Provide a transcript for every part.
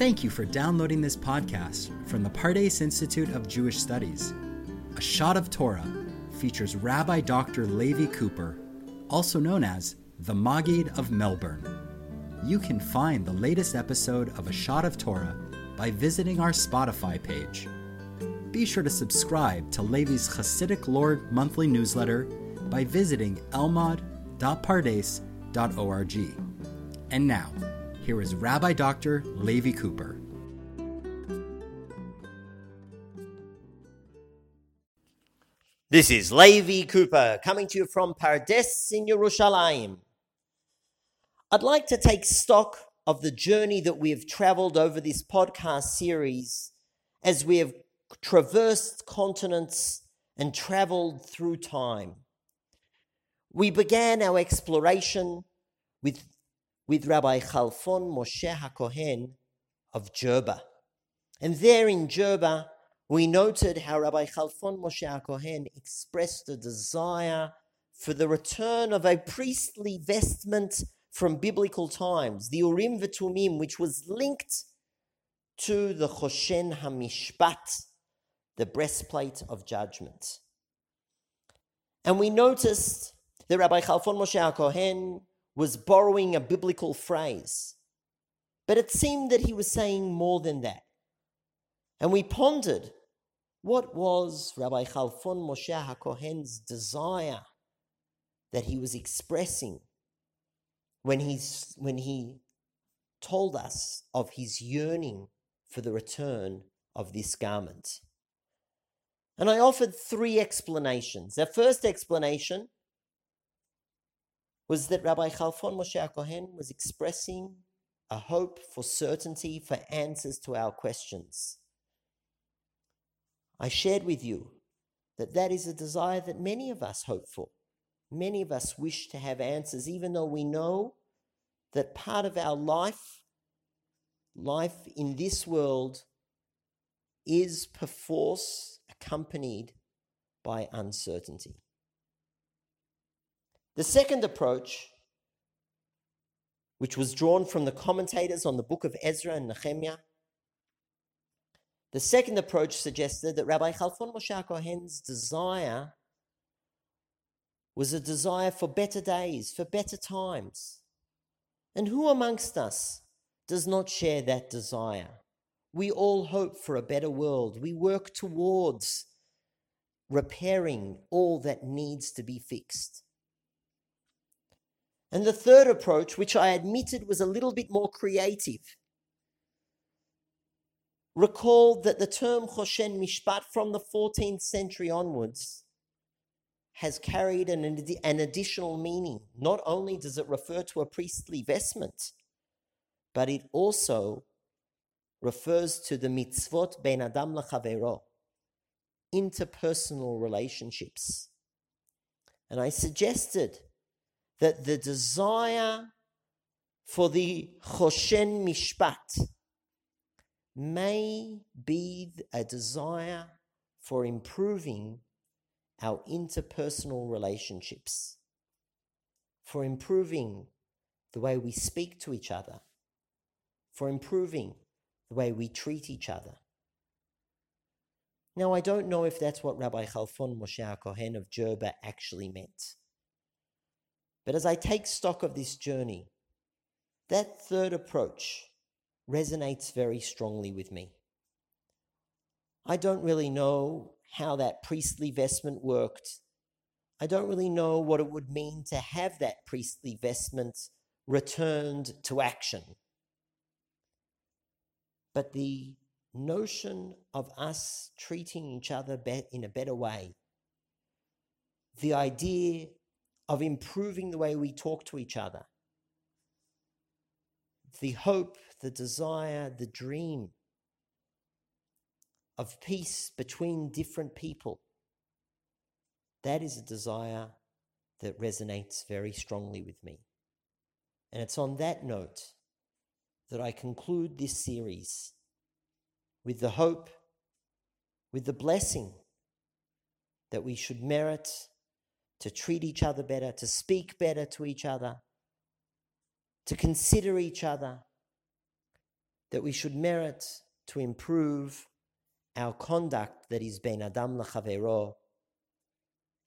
Thank you for downloading this podcast from the Pardes Institute of Jewish Studies. A Shot of Torah features Rabbi Dr. Levi Cooper, also known as the Maggid of Melbourne. You can find the latest episode of A Shot of Torah by visiting our Spotify page. Be sure to subscribe to Levi's Hasidic Lore monthly newsletter by visiting elmad.pardes.org. And now, here is Rabbi Dr. Levi Cooper. This is Levi Cooper coming to you from Pardes in Yerushalayim. I'd like to take stock of the journey that we have traveled over this podcast series as we have traversed continents and traveled through time. We began our exploration with with Rabbi Chalfon Moshe HaKohen of Jerba. And there in Jerba, we noted how Rabbi Chalfon Moshe HaKohen expressed a desire for the return of a priestly vestment from biblical times, the Urim V'Tumim, which was linked to the Choshen HaMishpat, the breastplate of judgment. And we noticed that Rabbi Chalfon Moshe HaKohen was borrowing a biblical phrase. But it seemed that he was saying more than that. And we pondered what was Rabbi Chalfon Moshe HaKohen's desire that he was expressing when, he's, when he told us of his yearning for the return of this garment. And I offered three explanations. The first explanation was that Rabbi Chalfon Moshe Kohen was expressing a hope for certainty, for answers to our questions. I shared with you that that is a desire that many of us hope for. Many of us wish to have answers, even though we know that part of our life, life in this world, is perforce accompanied by uncertainty. The second approach, which was drawn from the commentators on the book of Ezra and Nehemiah, the second approach suggested that Rabbi Chalfon Moshe Kohen's desire was a desire for better days, for better times. And who amongst us does not share that desire? We all hope for a better world. We work towards repairing all that needs to be fixed. And the third approach, which I admitted was a little bit more creative, recalled that the term Choshen Mishpat from the 14th century onwards has carried an, an additional meaning. Not only does it refer to a priestly vestment, but it also refers to the mitzvot ben adam lechavero, interpersonal relationships. And I suggested that the desire for the Choshen Mishpat may be a desire for improving our interpersonal relationships, for improving the way we speak to each other, for improving the way we treat each other. Now, I don't know if that's what Rabbi Chalfon Moshe Kohen of Jerba actually meant. But as I take stock of this journey, that third approach resonates very strongly with me. I don't really know how that priestly vestment worked. I don't really know what it would mean to have that priestly vestment returned to action. But the notion of us treating each other in a better way, the idea of improving the way we talk to each other. The hope, the desire, the dream of peace between different people. That is a desire that resonates very strongly with me. And it's on that note that I conclude this series with the hope, with the blessing that we should merit to treat each other better, to speak better to each other, to consider each other, that we should merit to improve our conduct that is ben adam lechavero,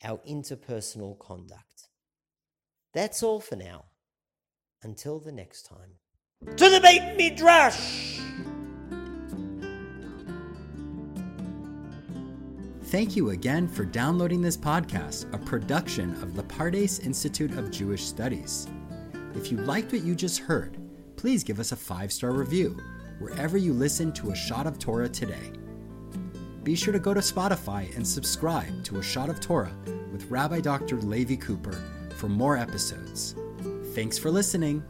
our interpersonal conduct. That's all for now. Until the next time. To the Beit Midrash! Thank you again for downloading this podcast, a production of the Pardes Institute of Jewish Studies. If you liked what you just heard, please give us a five star review wherever you listen to A Shot of Torah today. Be sure to go to Spotify and subscribe to A Shot of Torah with Rabbi Dr. Levi Cooper for more episodes. Thanks for listening.